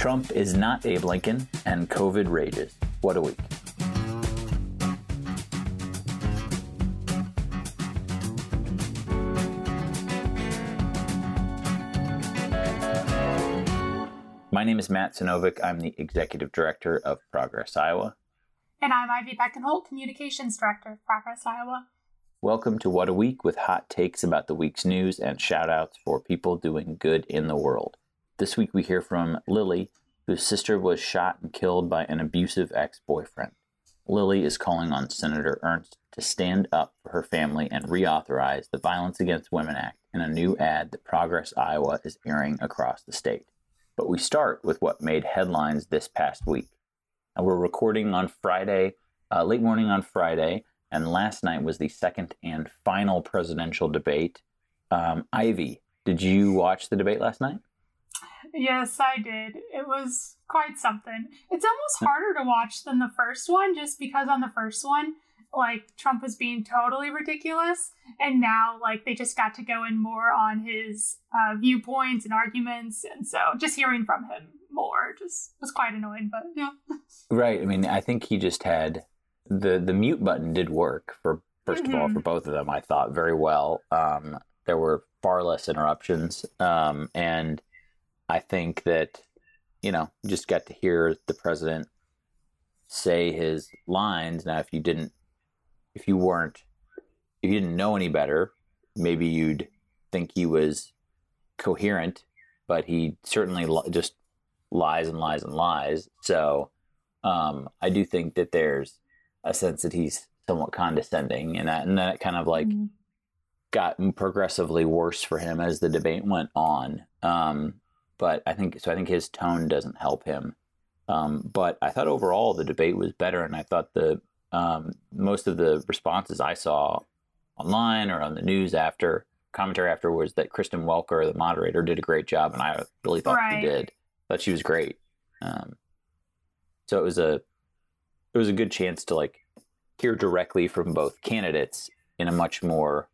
Trump is not Abe Lincoln, and COVID rages. What a week. My name is Matt Sinovic. I'm the Executive Director of Progress Iowa. And I'm Ivy Beckenholt, Communications Director of Progress Iowa. Welcome to What a Week with hot takes about the week's news and shout outs for people doing good in the world. This week we hear from Lily, whose sister was shot and killed by an abusive ex boyfriend. Lily is calling on Senator Ernst to stand up for her family and reauthorize the Violence Against Women Act in a new ad that Progress Iowa is airing across the state. But we start with what made headlines this past week. And we're recording on Friday, uh, late morning on Friday, and last night was the second and final presidential debate. Um, Ivy, did you watch the debate last night? Yes, I did. It was quite something. It's almost harder to watch than the first one just because on the first one, like Trump was being totally ridiculous and now like they just got to go in more on his uh, viewpoints and arguments and so just hearing from him more just was quite annoying but yeah right i mean i think he just had the the mute button did work for 1st mm-hmm. of all for both of them i thought very well um, there were far less interruptions um, and i think that you know just got to hear the president say his lines now if you didn't if you weren't if you didn't know any better, maybe you'd think he was coherent, but he certainly just lies and lies and lies. So um, I do think that there's a sense that he's somewhat condescending, and that and that kind of like mm-hmm. got progressively worse for him as the debate went on. Um, but I think so. I think his tone doesn't help him. Um, but I thought overall the debate was better, and I thought the um, most of the responses I saw online or on the news after commentary after was that Kristen Welker, the moderator, did a great job, and I really thought right. she did. Thought she was great. Um, so it was a it was a good chance to like hear directly from both candidates in a much more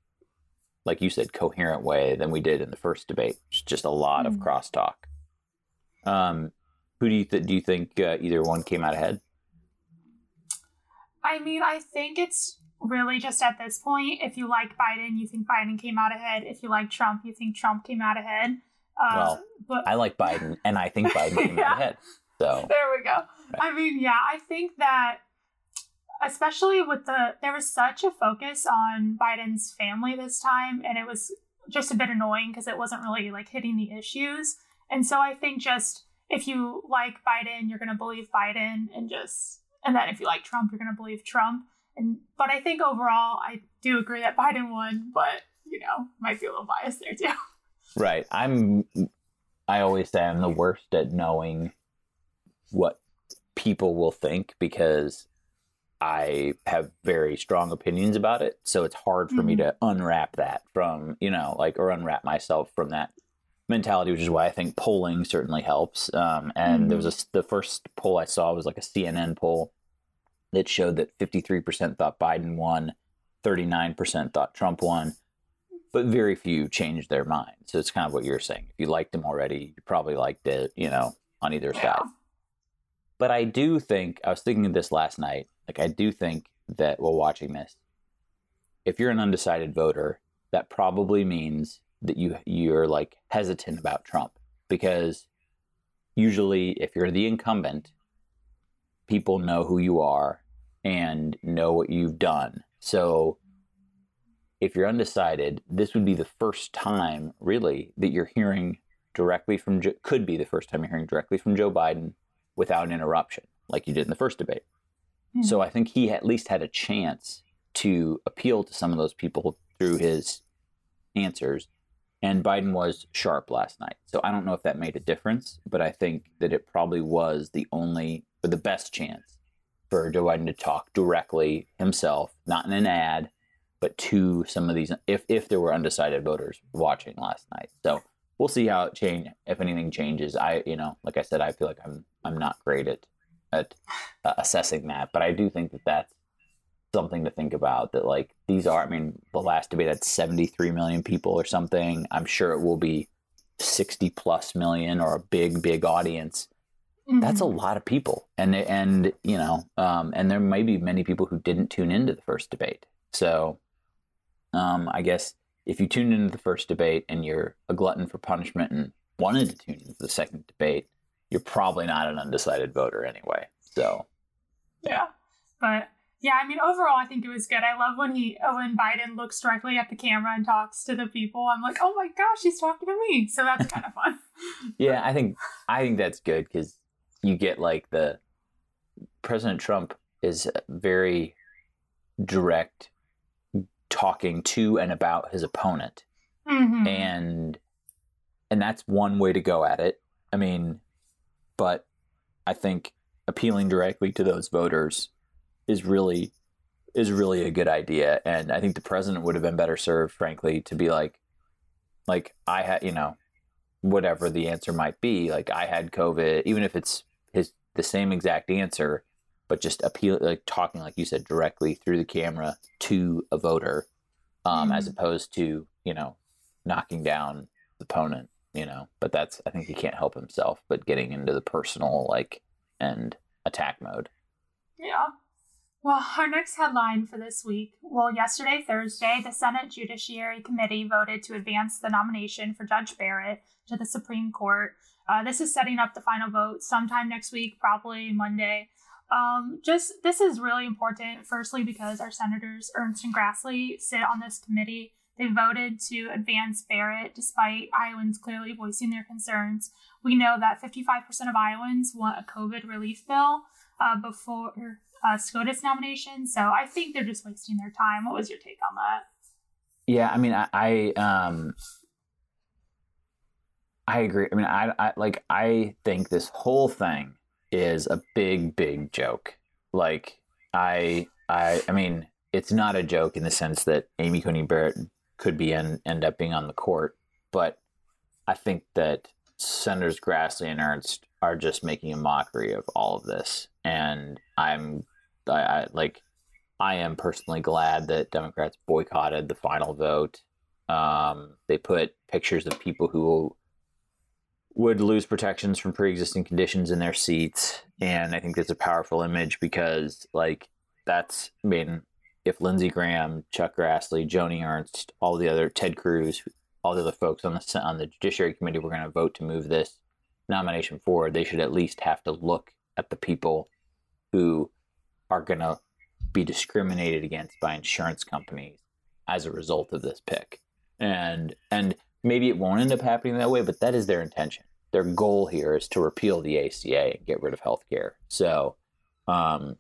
like you said coherent way than we did in the first debate just a lot mm. of crosstalk um, who do you th- do you think uh, either one came out ahead I mean, I think it's really just at this point, if you like Biden, you think Biden came out ahead. If you like Trump, you think Trump came out ahead. Uh, well, but, I like Biden, and I think Biden came yeah. out ahead. So there we go. Right. I mean, yeah, I think that especially with the there was such a focus on Biden's family this time, and it was just a bit annoying because it wasn't really like hitting the issues. And so I think just if you like Biden, you're going to believe Biden, and just and then if you like Trump, you're going to believe Trump. And but I think overall, I do agree that Biden won, but you know, might be a little biased there too. Right. I'm. I always say I'm the worst at knowing what people will think because I have very strong opinions about it. So it's hard for mm-hmm. me to unwrap that from, you know, like, or unwrap myself from that mentality, which is why I think polling certainly helps. Um, and mm-hmm. there was a, the first poll I saw was like a CNN poll that showed that 53% thought Biden won, 39% thought Trump won, but very few changed their mind. So it's kind of what you're saying. If you liked him already, you probably liked it, you know, on either yeah. side. But I do think, I was thinking of this last night, like I do think that while watching this, if you're an undecided voter, that probably means that you you're like hesitant about Trump because usually if you're the incumbent, people know who you are and know what you've done. So if you're undecided, this would be the first time really that you're hearing directly from could be the first time you're hearing directly from Joe Biden without interruption, like you did in the first debate. Mm-hmm. So I think he at least had a chance to appeal to some of those people through his answers. And Biden was sharp last night. So I don't know if that made a difference, but I think that it probably was the only or the best chance for Joe Biden to talk directly himself, not in an ad, but to some of these, if, if there were undecided voters watching last night. So we'll see how it change, if anything changes. I, you know, like I said, I feel like I'm, I'm not great at, at uh, assessing that, but I do think that that's something to think about that like these are, I mean, the last debate had 73 million people or something. I'm sure it will be 60 plus million or a big, big audience that's a Mhm. lot of people and and you know um, and there may be many people who didn't tune into the first debate so um, i guess if you tuned into the first debate and you're a glutton for punishment and wanted to tune into the second debate you're probably not an undecided voter anyway so Yeah. But yeah, I mean, overall, I think it was good. I love when he, when Biden looks directly at the camera and talks to the people. I'm like, oh my gosh, he's talking to me. So that's kind of fun. yeah i think i think that's good because you get like the president trump is very direct talking to and about his opponent Mhm. and and that's one way to go at it i mean but i think appealing directly to those voters is really is really a good idea and i think the president would have been better served frankly to be like like i had you know whatever the answer might be like i had covid even if it's his the same exact answer but just appeal like talking like you said directly through the camera to a voter um, as Mhm. opposed to you know knocking down the opponent you know but that's i think he can't help himself but getting into the personal like and attack mode Yeah. Well, our next headline for this week. Well, yesterday, Thursday, the Senate Judiciary Committee voted to advance the nomination for Judge Barrett to the Supreme Court. Uh, this is setting up the final vote sometime next week, probably Monday. Um, just this is really important. Firstly, because our senators Ernst and Grassley sit on this committee. They voted to advance Barrett despite Iowans clearly voicing their concerns. We know that 55% of Iowans want a COVID relief bill uh, before uh, SCOTUS nomination. So I think they're just wasting their time. What was your take on that? Yeah, I mean, I, I um, I agree. I mean, I, I like, I think this whole thing is a big, big joke. Like, I, I, I mean, it's not a joke in the sense that Amy Coney Barrett could be and end up being on the court, but I think that Senators Grassley and Ernst are just making a mockery of all of this, and I'm, I, I like, I am personally glad that Democrats boycotted the final vote. Um, they put pictures of people who would lose protections from pre-existing conditions in their seats, and I think that's a powerful image because, like, that's I mean, if Lindsey Graham, Chuck Grassley, Joni Ernst, all the other Ted Cruz, all the other folks on the on the Judiciary Committee were going to vote to move this nomination forward, they should at least have to look at the people who are going to be discriminated against by insurance companies as a result of this pick. And and maybe it won't end up happening that way, but that is their intention. Their goal here is to repeal the ACA and get rid of healthcare. So, um,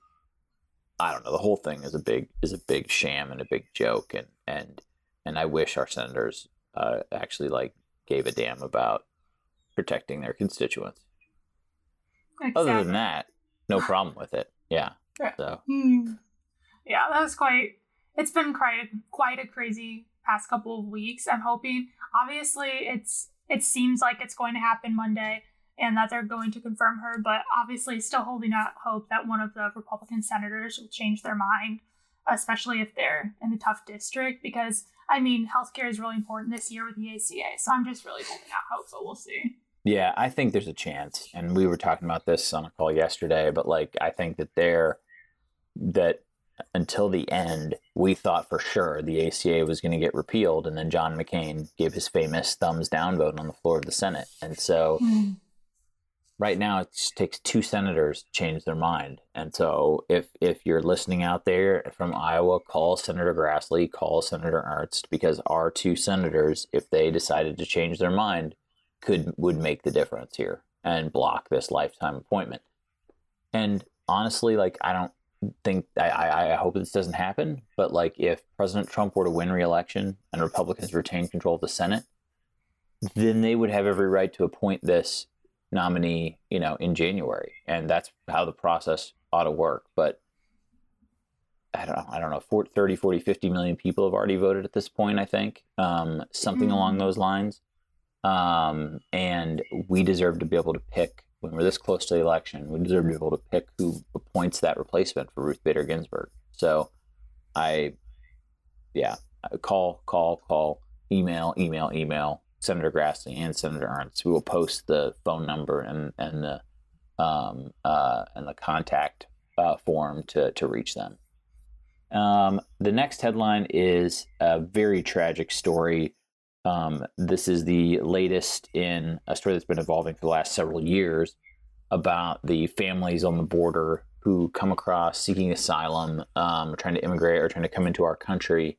I don't know. The whole thing is a big is a big sham and a big joke, and and and I wish our senators uh, actually like gave a damn about protecting their constituents. Other than that, no problem with it. Yeah. Yeah. So Hmm. Yeah, that was quite. It's been quite quite a crazy past couple of weeks. I'm hoping. Obviously, it's it seems like it's going to happen Monday, and that they're going to confirm her. But obviously, still holding out hope that one of the Republican senators will change their mind, especially if they're in a tough district. Because I mean, healthcare is really important this year with the ACA. So I'm just really holding out hope, but we'll see. Yeah, I think there's a chance, and we were talking about this on a call yesterday. But like, I think that there, that until the end, we thought for sure the ACA was going to get repealed, and then John McCain gave his famous thumbs down vote on the floor of the Senate, and so hmm. Right now it takes two senators to change their mind. And so if if you're listening out there from Iowa, call Senator Grassley, call Senator Ernst, because our two senators, if they decided to change their mind, could would make the difference here and block this lifetime appointment. And honestly, like I don't think I, I hope this doesn't happen, but like if President Trump were to win re-election and Republicans retain control of the Senate, then they would have every right to appoint this nominee, you know, in January, and that's how the process ought to work. But I don't know, I don't know, 40, 30, 40, 50 million people have already voted at this point, I think, um, something Mhm. along those lines. Um, and we deserve to be able to pick when we're this close to the election. We deserve to be able to pick who appoints that replacement for Ruth Bader Ginsburg. So, I, yeah, call, call, call, email, email, email. Senator Grassley and Senator Ernst. We will post the phone number and and the um, uh, and the contact uh, form to to reach them. Um, the next headline is a very tragic story. Um, this is the latest in a story that's been evolving for the last several years about the families on the border who come across seeking asylum, um, trying to immigrate or trying to come into our country.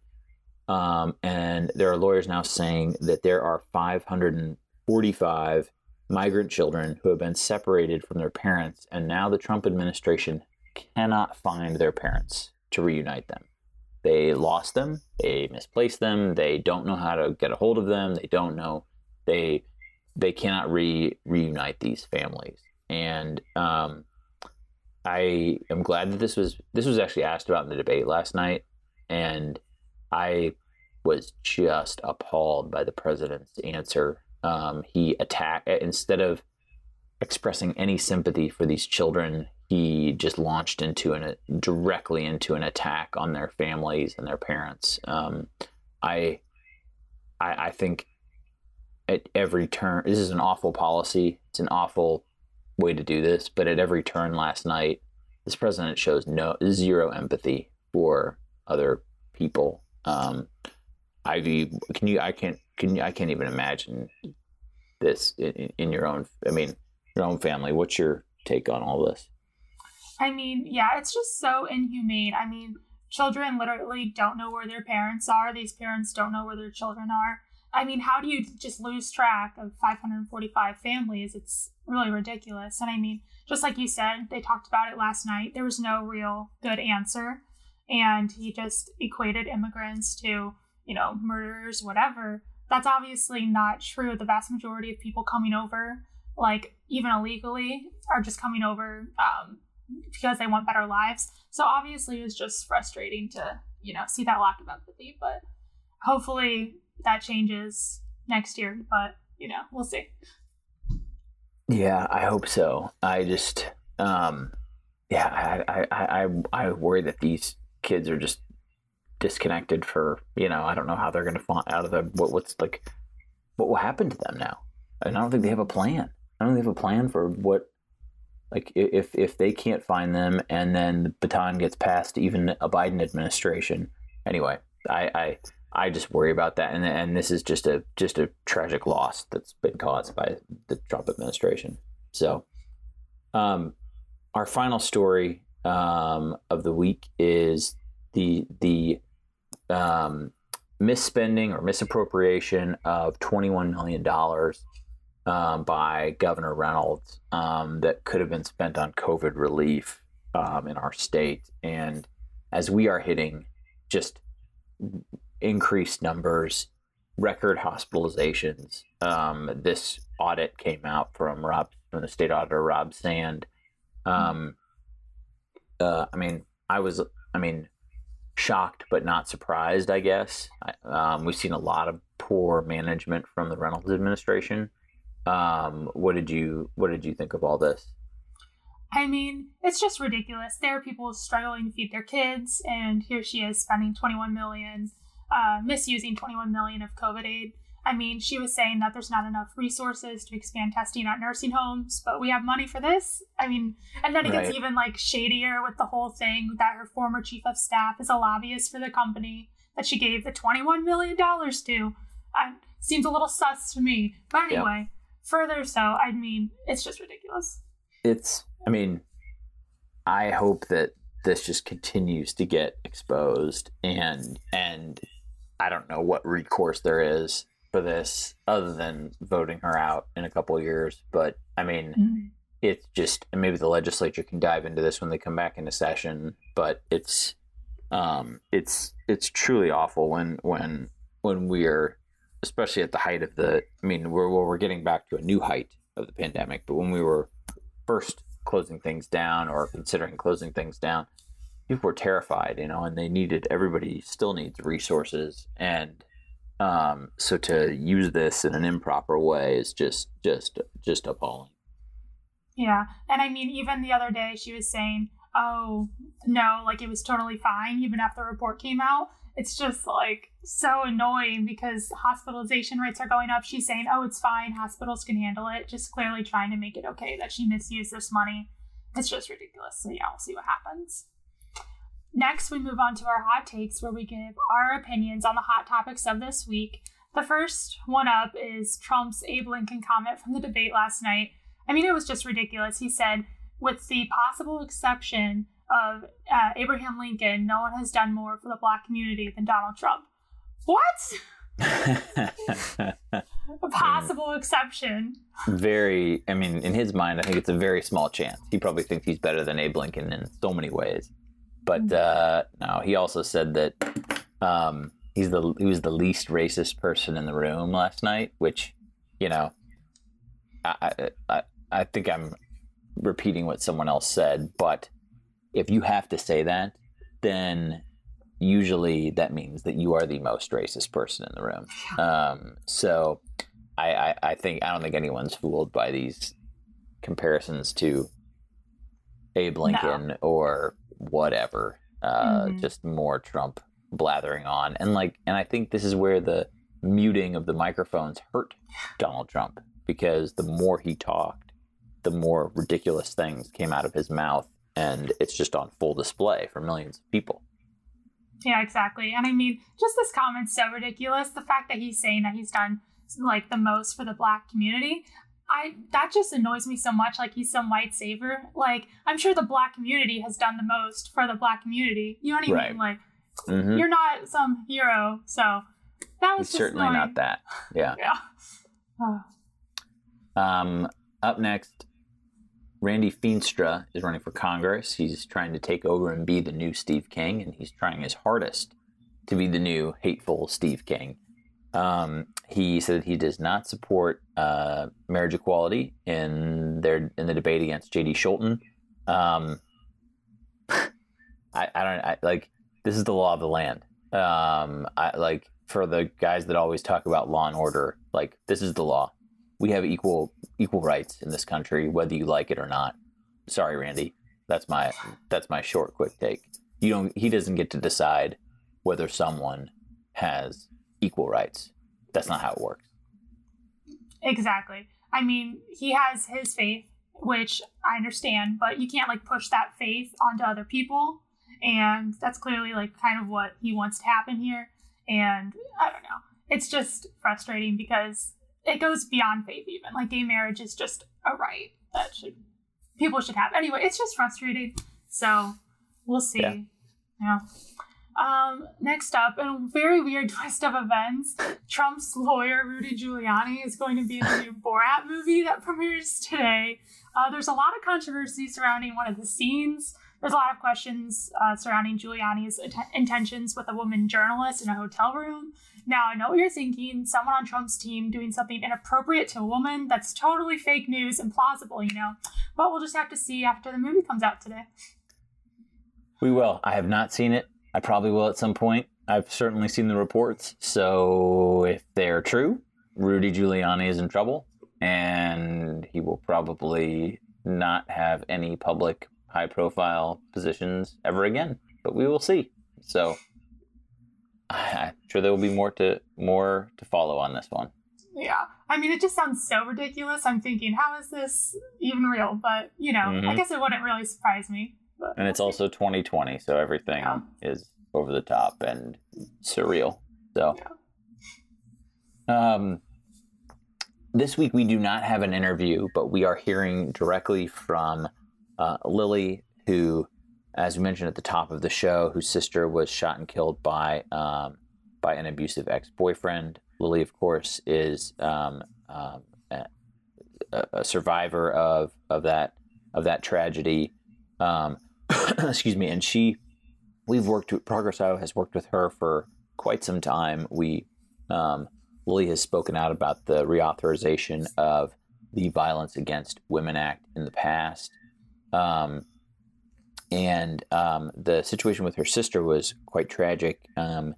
Um, and there are lawyers now saying that there are 545 migrant children who have been separated from their parents, and now the Trump administration cannot find their parents to reunite them. They lost them, they misplaced them, they don't know how to get a hold of them, they don't know they they cannot re reunite these families. And um, I am glad that this was this was actually asked about in the debate last night, and I was just appalled by the president's answer. Um, he attacked instead of expressing any sympathy for these children he just launched into an directly into an attack on their families and their parents. Um, I, I, I think at every turn, this is an awful policy. It's an awful way to do this. But at every turn last night, this president shows no zero empathy for other people. Um, I can you I can't can you I can't even imagine this in, in your own I mean your own family. What's your take on all this? I mean, yeah, it's just so inhumane. I mean, children literally don't know where their parents are. These parents don't know where their children are. I mean, how do you just lose track of 545 families? It's really ridiculous. And I mean, just like you said, they talked about it last night. There was no real good answer. And he just equated immigrants to, you know, murderers, whatever. That's obviously not true. The vast majority of people coming over, like even illegally, are just coming over um, because they want better lives. So obviously, it was just frustrating to you know see that lack of empathy. But hopefully, that changes next year. But you know, we'll see. Yeah, I hope so. I just, um, yeah, I, I, I, I worry that these kids are just disconnected for you know I don't know how they're going to fall out of the what what's like what will happen to them now. And I don't think they have a plan. I don't think they have a plan for what like if if they can't find them, and then the baton gets passed even a Biden administration. Anyway, I I, I just worry about that, and and this is just a just a tragic loss that's been caused by the Trump administration. So, um, our final story um, of the week is the the um, misspending or misappropriation of twenty one million dollars um, by Governor Reynolds um, that could have been spent on COVID relief um, in our state. And as we are hitting just increased numbers, record hospitalizations, um, this audit came out from Rob from the state auditor Rob Sand. Um, uh, I mean, I was, I mean, shocked but not surprised. I guess um, we've seen a lot of poor management from the Reynolds administration um, what did you What did you think of all this? I mean, it's just ridiculous. There are people struggling to feed their kids, and here she is spending 21 million, uh, misusing 21 million of COVID aid. I mean, she was saying that there's not enough resources to expand testing at nursing homes, but we have money for this. I mean, and then it right. gets even like shadier with the whole thing that her former chief of staff is a lobbyist for the company that she gave the 21 million dollars to. Uh, seems a little sus to me, but anyway further so, I mean, it's just ridiculous. It's, I mean, I hope that this just continues to get exposed and, and I don't know what recourse there is for this other than voting her out in a couple years. But I mean, mm-hmm. it's just, maybe the legislature can dive into this when they come back into session, but it's, um, it's, it's truly awful when, when, when we're especially at the height of the, I mean, we're, we're getting back to a new height of the pandemic, but when we were first closing things down or considering closing things down, people were terrified, you know, and they needed, everybody still needs resources. And, um, so to use this in an improper way is just, just, just appalling. Yeah. And I mean, even the other day she was saying, oh, no, like it was totally fine, even after the report came out it's just like so annoying because hospitalization rates are going up. She's saying, oh, it's fine. Hospitals can handle it. Just clearly trying to make it okay that she misused this money. It's just ridiculous. So, yeah, we'll see what happens. Next, we move on to our hot takes where we give our opinions on the hot topics of this week. The first one up is Trump's Abe Lincoln comment from the debate last night. I mean, it was just ridiculous. He said, with the possible exception of uh, Abraham Lincoln, no one has done more for the black community than Donald Trump. What? a possible exception. Very, I mean, in his mind, I think it's a very small chance. He probably thinks he's better than Abe Lincoln in so many ways. But mm-hmm. uh, no, he also said that um, he's the he was the least racist person in the room last night, which, you know, I I, I think I'm repeating what someone else said, but if you have to say that, then usually that means that you are the most racist person in the room. Um, so I, I, I, think I don't think anyone's fooled by these comparisons to Abe Lincoln no. or whatever. Uh, mm-hmm. Just more Trump blathering on, and like, and I think this is where the muting of the microphones hurt Donald Trump because the more he talked, the more ridiculous things came out of his mouth and it's just on full display for millions of people. Yeah, exactly. And I mean, just this comment's so ridiculous. The fact that he's saying that he's done like the most for the black community. I that just annoys me so much. Like he's some white savior. Like I'm sure the black community has done the most for the black community. You know what I right. mean? Like mm-hmm. you're not some hero. So that was certainly annoying. not that. Yeah. yeah. um. Up next, Randy Feenstra is running for Congress. He's trying to take over and be the new Steve King, and he's trying his hardest to be the new hateful Steve King. Um, he said he does not support uh, marriage equality in their in the debate against J.D. Scholten. Um, I, I don't I, like this is the law of the land. Um, I like for the guys that always talk about law and order. Like this is the law we have equal equal rights in this country, whether you like it or not. Sorry, Randy. That's my that's my short, quick take. You don't. He doesn't get to decide whether someone has equal rights. That's not how it works. Exactly. I mean, he has his faith, which I understand, but you can't like push that faith onto other people. And that's clearly like kind of what he wants to happen here. And I don't know. It's just frustrating because it goes beyond faith even. Like gay marriage is just a right that should people should have. Anyway, it's just frustrating. So we'll see. Yeah. yeah. Um, next up, in a very weird twist of events, Trump's lawyer Rudy Giuliani is going to be in the new Borat movie that premieres today. Uh, there's a lot of controversy surrounding one of the scenes. There's a lot of questions uh, surrounding Giuliani's intentions with a woman journalist in a hotel room. Now, I know what you're thinking someone on Trump's team doing something inappropriate to a woman. That's totally fake news and plausible, you know. But we'll just have to see after the movie comes out today. We will. I have not seen it. I probably will at some point. I've certainly seen the reports. So if they're true, Rudy Giuliani is in trouble and he will probably not have any public high profile positions ever again. But we will see. So I'm sure there will be more to more to follow on this one. Yeah, I mean, it just sounds so ridiculous. I'm thinking, how is this even real? But you know, mm-hmm. I guess it wouldn't really surprise me. But and it's also 2020, so everything yeah. is over the top and surreal. So, yeah. um, this week we do not have an interview, but we are hearing directly from uh, Lily, who as we mentioned at the top of the show, whose sister was shot and killed by um, by an abusive ex boyfriend. Lily, of course, is um, um, a, a, survivor of of that of that tragedy. Um, excuse me, and she, we've worked. Progress Iowa has worked with her for quite some time. We um, Lily has spoken out about the reauthorization of the Violence Against Women Act in the past. Um, and um, the situation with her sister was quite tragic. Um,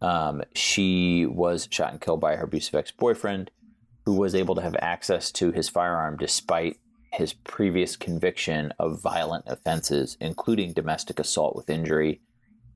um, she was shot and killed by her abusive ex boyfriend, who was able to have access to his firearm despite his previous conviction of violent offenses, including domestic assault with injury.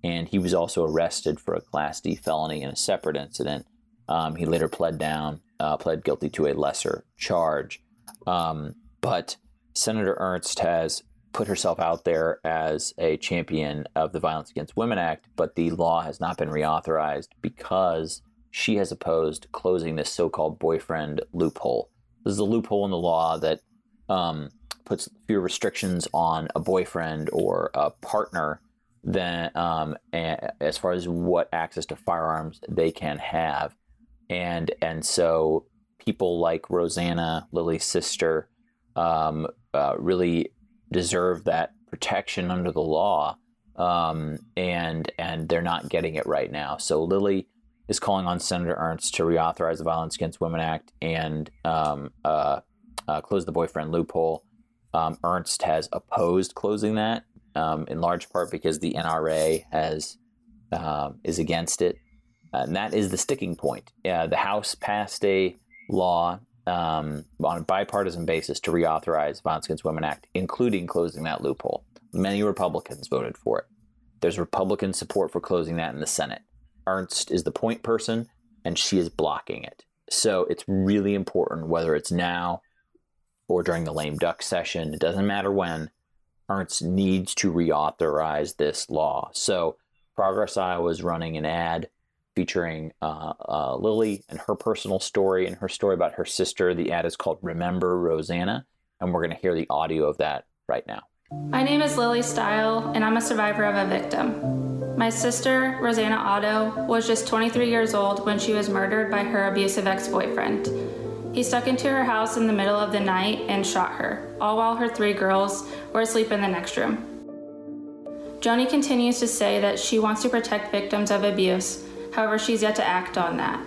and he was also arrested for a Class D felony in a separate incident. Um, he later pled down, uh, pled guilty to a lesser charge. Um, but Senator Ernst has put herself out there as a champion of the Violence Against Women Act, but the law has not been reauthorized because she has opposed closing this so-called boyfriend loophole. This is a loophole in the law that um, puts fewer restrictions on a boyfriend or a partner than um, as far as what access to firearms they can have, and and so people like Rosanna, Lily's sister, um, uh, really deserve that protection under the law, um, and and they're not getting it right now. So Lily is calling on Senator Ernst to reauthorize the Violence Against Women Act and um, uh, uh, close the boyfriend loophole. Um, Ernst has opposed closing that um, in large part because the NRA has uh, is against it, and that is the sticking point. Uh, the House passed a law um, on a bipartisan basis to reauthorize Violence Against Women Act, including closing that loophole. Many Republicans voted for it. There's Republican support for closing that in the Senate. Ernst is the point person, and she is blocking it. So it's really important whether it's now or during the lame duck session. It doesn't matter when. Ernst needs to reauthorize this law. So Progress Iowa is running an ad featuring uh, uh, Lily and her personal story and her story about her sister. The ad is called Remember Rosanna, and we're going to hear the audio of that right now. My name is Lily Style, and I'm a survivor of a victim. My sister, Rosanna Otto, was just 23 years old when she was murdered by her abusive ex boyfriend. He stuck into her house in the middle of the night and shot her, all while her three girls were asleep in the next room. Joni continues to say that she wants to protect victims of abuse, however, she's yet to act on that.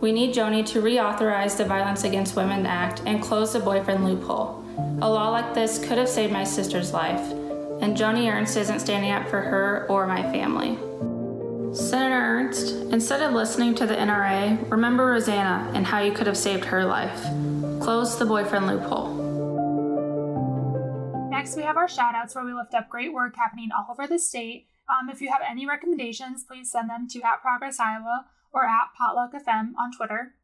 We need Joni to reauthorize the Violence Against Women Act and close the boyfriend loophole. A law like this could have saved my sister's life, and Joni Ernst isn't standing up for her or my family. Senator Ernst, instead of listening to the NRA, remember Rosanna and how you could have saved her life. Close the boyfriend loophole. Next, we have our shoutouts where we lift up great work happening all over the state. Um, if you have any recommendations, please send them to at Progress Iowa or at Potluck FM on Twitter.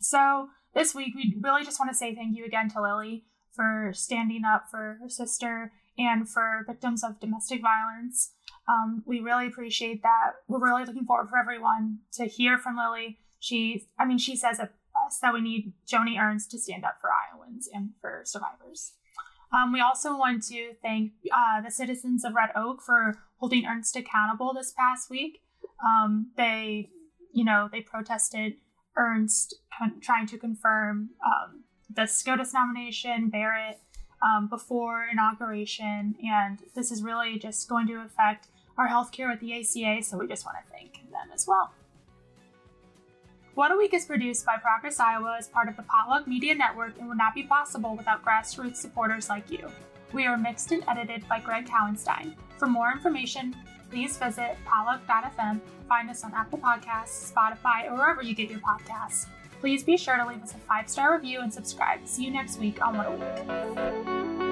So this week, we really just want to say thank you again to Lily for standing up for her sister and for victims of domestic violence. Um, we really appreciate that. We're really looking forward for everyone to hear from Lily. She, I mean, she says it best that we need Joni Ernst to stand up for Iowans and for survivors. Um, we also want to thank uh, the citizens of Red Oak for holding Ernst accountable this past week. Um, they, you know, they protested Ernst con- trying to confirm um, the SCOTUS nomination, Barrett, um, before inauguration, and this is really just going to affect our healthcare with the ACA, so we just want to thank them as well. What a Week is produced by Progress Iowa as part of the Potluck Media Network and would not be possible without grassroots supporters like you. We are mixed and edited by Greg Cowenstein. For more information, please visit potluck.fm, find us on Apple Podcasts, Spotify, or wherever you get your podcasts. Please be sure to leave us a five star review and subscribe. See you next week on What a Week.